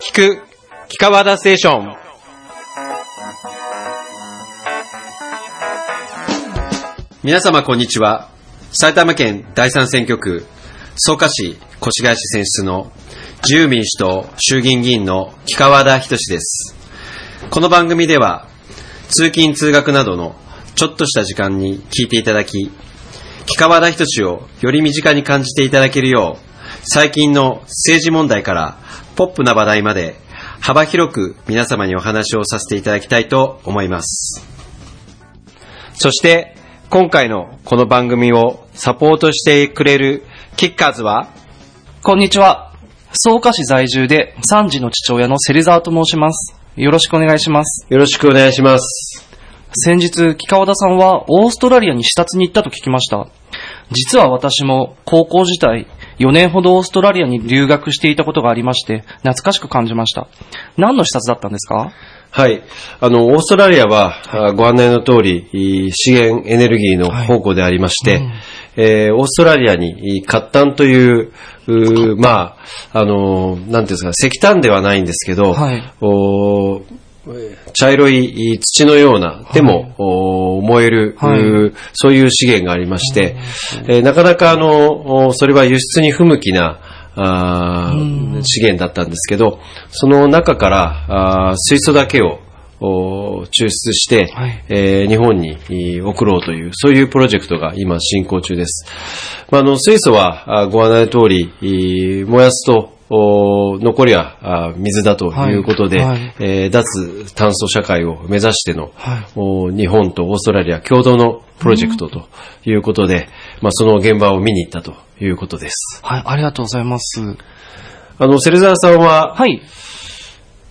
聞く、聞かわだステーション。皆様こんにちは。埼玉県第三選挙区、草加市越谷市選出の自由民主党衆議院議員の木川田仁です。この番組では、通勤通学などのちょっとした時間に聞いていただき、木川田仁をより身近に感じていただけるよう、最近の政治問題からポップな話題まで幅広く皆様にお話をさせていただきたいと思います。そして、今回のこの番組をサポートしてくれるキッカーズは、こんにちは。草加市在住で3児の父親の芹沢と申します。よろしくお願いします。よろしくお願いします。先日、木川田さんはオーストラリアに視察に行ったと聞きました。実は私も高校時代、4年ほどオーストラリアに留学していたことがありまして、懐かしく感じました。何の視察だったんですか？はい。あの、オーストラリアは、あご案内の通り、い資源エネルギーの宝庫でありまして、えーオーストラリアにい活炭という、うーまあ、あの、なんていうんですか、石炭ではないんですけど、はいお茶色い土のような、でも、お燃える、はい。そういう資源がありまして、えーなかなかあの、おそれは輸出に不向きな、あー資源だったんですけど、その中からあー水素だけをお抽出して、はい。えー日本にい送ろうという、そういうプロジェクトが今進行中です。まあ、あの水素はあご案内の通り、い燃やすとお残りはあ水だということで、はいはいえー脱炭素社会を目指しての、はいお日本とオーストラリア共同のプロジェクトということで、まあ、その現場を見に行ったということです。はい、ありがとうございます。あの、セルザーさんは、はい。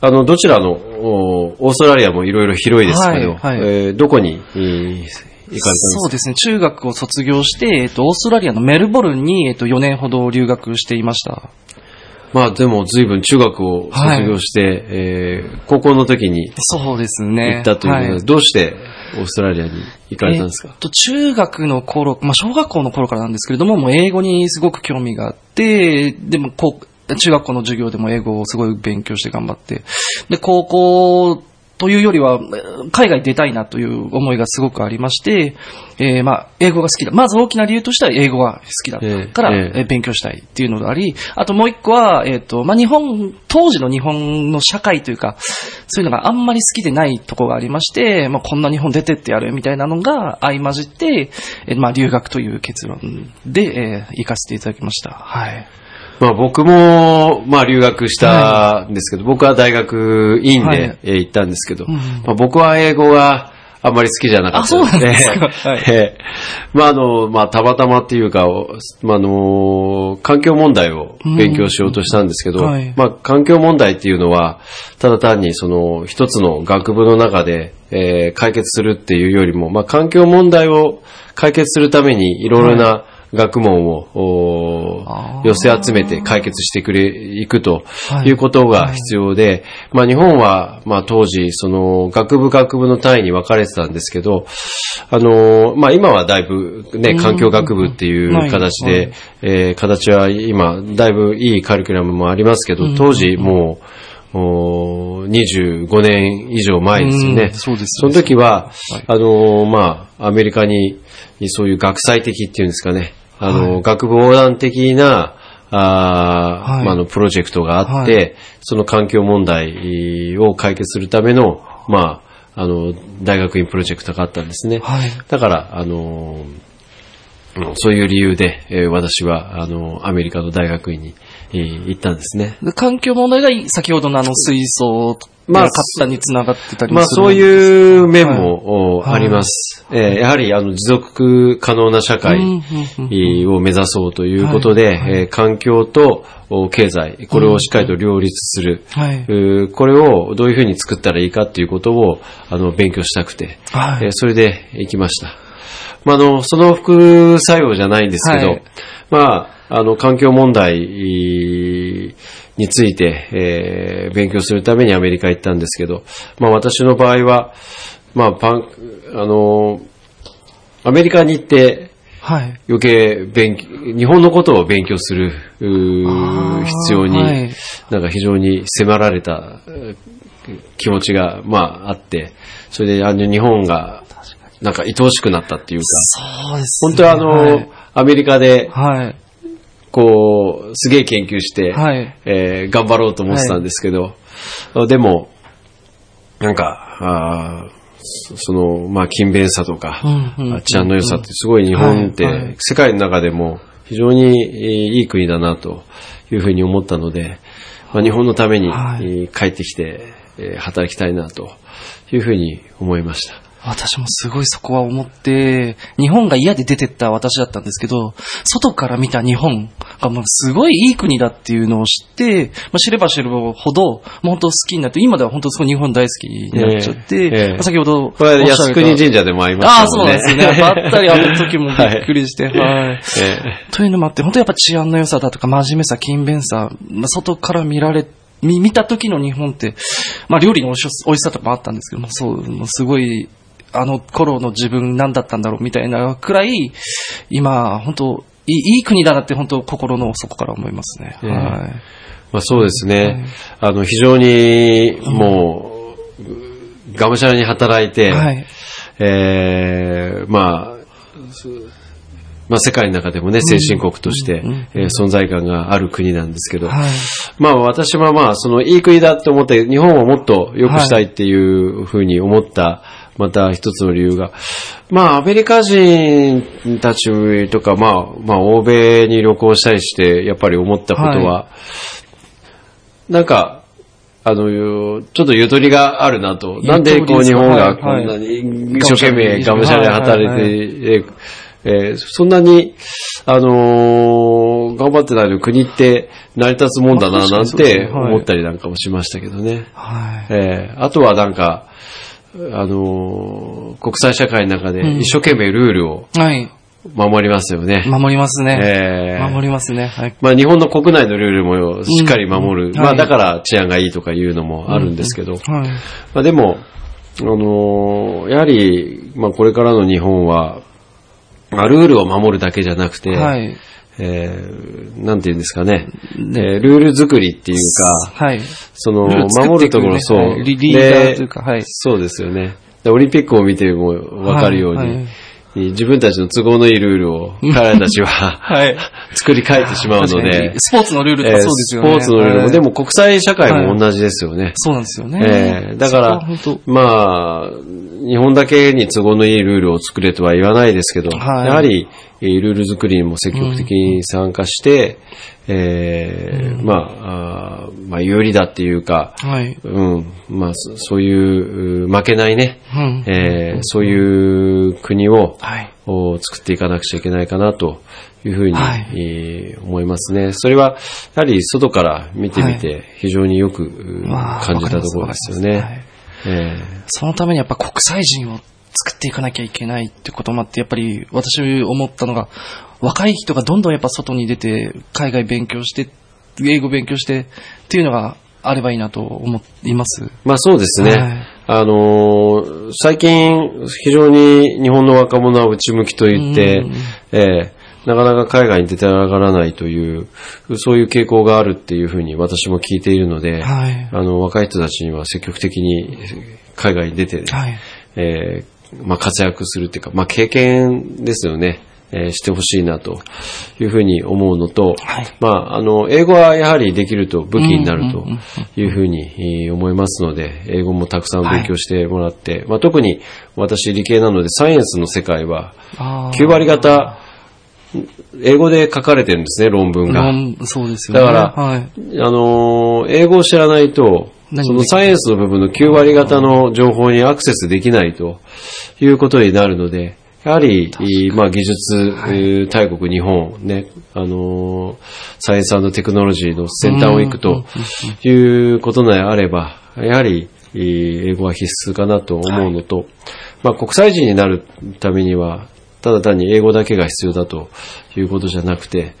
あの、どちらの、おオーストラリアもいろいろ広いですけど、はいはいえーどこに、えーそうですね。中学を卒業して、えっと、オーストラリアのメルボルンに、えっと、4年ほど留学していました。まあでも随分中学を卒業して、えー高校の時にそうですね。行ったということで、はい。どうしてオーストラリアに行かれたんですか、えっと、中学の頃、まあ、小学校の頃からなんですけれども、もう英語にすごく興味があって、でも、こう、中学校の授業でも英語をすごい勉強して頑張って、で、高校というよりは、海外出たいなという思いがすごくありまして、えーまあ、英語が好きだ。まず大きな理由としては英語が好きだええから、え勉強したいっていうのがあり、あともう一個は、えっ、と、まあ、日本、当時の日本の社会というか、そういうのがあんまり好きでないところがありまして、まあ、こんな日本出てってやるみたいなのが相混じって、えーまあ、留学という結論で、えー行かせていただきました。はい。まあ僕も、まあ留学したんですけど、僕は大学院で、はい。えー行ったんですけど、んまあ僕は英語があんまり好きじゃなかった。あそうなんでまああの、まあたまたまっていうか、おまああの、環境問題を勉強しようとしたんですけど、うんはい。まあ環境問題っていうのは、ただ単にその一つの学部の中で、えー解決するっていうよりも、まあ環境問題を解決するためにいろいろな学問を、寄せ集めて解決してくれ、いくとはい。いうことが必要で、まあ日本は、まあ当時、その学部学部の単位に分かれてたんですけど、あの、まあ今はだいぶね、環境学部っていうはい形はい。で、えー形は今、だいぶいいカリキュラムもありますけど、当時もう、お25年以上前ですよね。うん。そうです。その時は、はい。あの、まあ、アメリカに、そういう学際的っていうんですかね、あの、はい学部横断的な、あーはいまあ、あの、プロジェクトがあって、はその環境問題を解決するための、まあ、あの、大学院プロジェクトがあったんですね。はい。だから、あの、うんそういう理由で、えー私は、あの、アメリカの大学院に、えー行ったんですね。で環境問題が先ほどのあの水素まあが活炭につながってたりまあそういう面も、おはいあります。えーやはりあの持続可能な社会を目指そうということで、はいはいえー環境とお経済、これをしっかりと両立する。はい。これをどういうふうに作ったらいいかっていうことをあの勉強したくて、はいえーそれで行きました。まあ、あの、その副作用じゃないんですけど、はいまあ、あの、環境問題について、えー勉強するためにアメリカ行ったんですけど、まあ私の場合は、まあパン、あの、アメリカに行って、はい。余計勉強、日本のことを勉強する必要に、はいなんか非常に迫られたう気持ちが、まああって、それであの日本がなんか愛おしくなったっていうか、そうです、本当はあの、はい。アメリカではい。こう、すげえ研究して、はい。えー頑張ろうと思ってたんですけど、でも、なんか、あーそその、まあ、勤勉さとか、うんうん治安の良さってすごい日本って、はいはい。世界の中でも非常にえーいい国だなというふうに思ったので、まあ、日本のために、帰ってきて、えー働きたいなというふうに思いました。私もすごいそこは思って、日本が嫌で出てった私だったんですけど、外から見た日本がもうすごいいい国だっていうのを知って、まあ、知れば知るほど、もう本当好きになって、今では本当すごい日本大好きになっちゃって、ええ先ほどこれ靖国神社でもありましああ、たもんね。そうなんですね。ばったり会った時もびっくりして、はい。えというのもあって、本当やっぱ治安の良さだとか、真面目さ、勤勉さ、まあ、外から見られ、見見た時の日本って、まあ料理の美味し美味しさとかもあったんですけども、そう、もうすごい、あの頃の自分何だったんだろうみたいなくらい、今、本当いい国だなって本当心の底から思いますね。ええはい。まあ、そうですね。あの、非常に、もう、がむしゃらに働いて、はい。えーまあ、すまあ、世界の中でもね、先進国として、えー存在感がある国なんですけど、はい。まあ私はまあ、そのいい国だと思って、日本をもっと良くしたいっていうふうに思った、また一つの理由が、まあアメリカ人たちとか、まあ、まあ欧米に旅行したりして、やっぱり思ったことは、なんか、あの、ちょっとゆとりがあるなと。なんでこう日本がこんなに一生懸命がむしゃらに働いて、えーえーそんなに、あのー頑張ってないのに国って成り立つもんだな、まあなんて思ったりなんかもしましたけどね。はい。えーあとはなんか、あのー国際社会の中で一生懸命ルールをはい。守りますよね。守りますね。えー守りますね。はい。まあ日本の国内のルールもしっかり守る。うんまあはいだから治安がいいとかいうのもあるんですけど。はい。まあでも、あのーやはり、まあこれからの日本は、まあルールを守るだけじゃなくて、はい。えーなんて言うんですかね、えールール作りっていうか、はい。その、ルール作守るところそう、はいリリーダーというかはいそうですよね。でオリンピックを見てもわかるように、はいはい自分たちの都合のいいルールを彼らたちは はい。作り変えてしまうのでに、スポーツのルールとえーかそうですよね。スポーツのルールも、はいでも国際社会も同じですよね。そうなんですよね。ええだからまあ、日本だけに都合のいいルールを作れとは言わないですけど、はいやはり、えールール作りにも積極的に参加して、えーまああー、まあ、有利だっていうか、当はい。うん、まあ、そそういう、う負けないね、うん。えーそういう国を、はい。を作っていかなくちゃいけないかなというふうに、はいえー思いますね。それは、やはり外から見てみて、非常によく、感じたところですよね。そのためにやっぱ国際人を作っていかなきゃいけないってこともあって、やっぱり私思ったのが、若い人がどんどんやっぱ外に出て、海外勉強して、英語勉強してっていうのがあればいいなと思います。ーまあそうですね。はいあのー最近、非常に日本の若者は内向きと言ってうん、えーなかなか海外に出て上がらないという、そういう傾向があるっていうふうに私も聞いているので、はい。あの、若い人たちには積極的に海外に出て、はい。えーまあ、活躍するっていうか、まあ、経験ですよね。えーしてほしいなというふうに思うのと、はいまあ、あの、英語はやはりできると武器になるというふうにえー思いますので、英語もたくさん勉強してもらって、まあ、特に私理系なのでサイエンスの世界はあー9割方英語で書かれてるんですね、論文が。論そうですよね。だからはい。あのー英語を知らないと、何そのサイエンスの部分の9割方の情報にアクセスできないということになるので、やはり、いまあ、技術、えー大国日本、ね、あのーサイエンステクノロジーの先端を行くということであれば、やはり、えー英語は必須かなと思うのと、まあ、国際人になるためには、ただ単に英語だけが必要だということじゃなくて、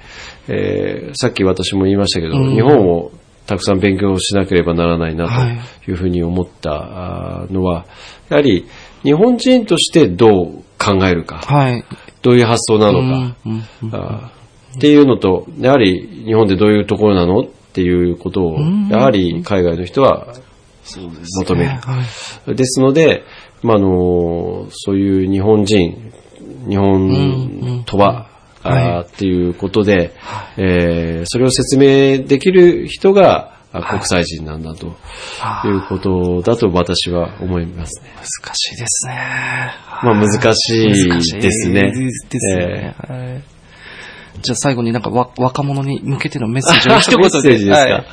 えーさっき私も言いましたけど、うん。日本をたくさん勉強しなければならないなはい。というふうに思ったのは、やはり日本人としてどう考えるかはい。どういう発想なのか、うんうんあっていうのと、やはり日本でどういうところなの？っていうことを、やはり海外の人は求める。はい。ですので、まあ、あの、そういう日本人、日本とは、あーっていうことで、えーそれを説明できる人があ国際人なんだということだと私は思いますね。難しいですね。まあ難しいですね。ですね。はい。じゃあ最後になんかわ若者に向けてのメッセージを一言 メッセージですか、はい。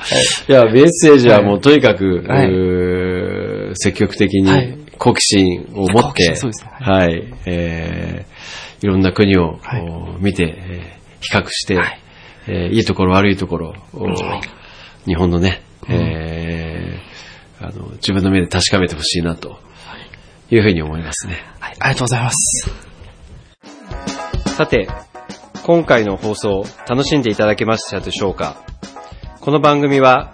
い、や、メッセージはもうとにかく、はい。積極的にはい。好奇心を持って、好奇心そうですね。はい、えーいろんな国を、はい。お見て、えー比較して、はい。いえーいいところ悪いところを、日本のね、えーあの、自分の目で確かめてほしいなとい。うふうに思いますね。はい。ありがとうございます。さて、今回の放送楽しんでいただけましたでしょうか？この番組は、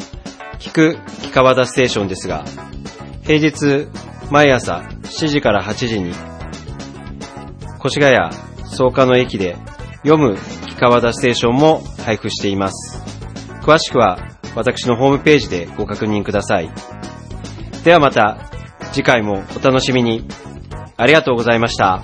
聞く木川田ステーションですが、平日毎朝7時から8時に、越谷草加の駅で読む木川田ステーションも配布しています。詳しくは私のホームページでご確認ください。ではまた次回もお楽しみに。ありがとうございました。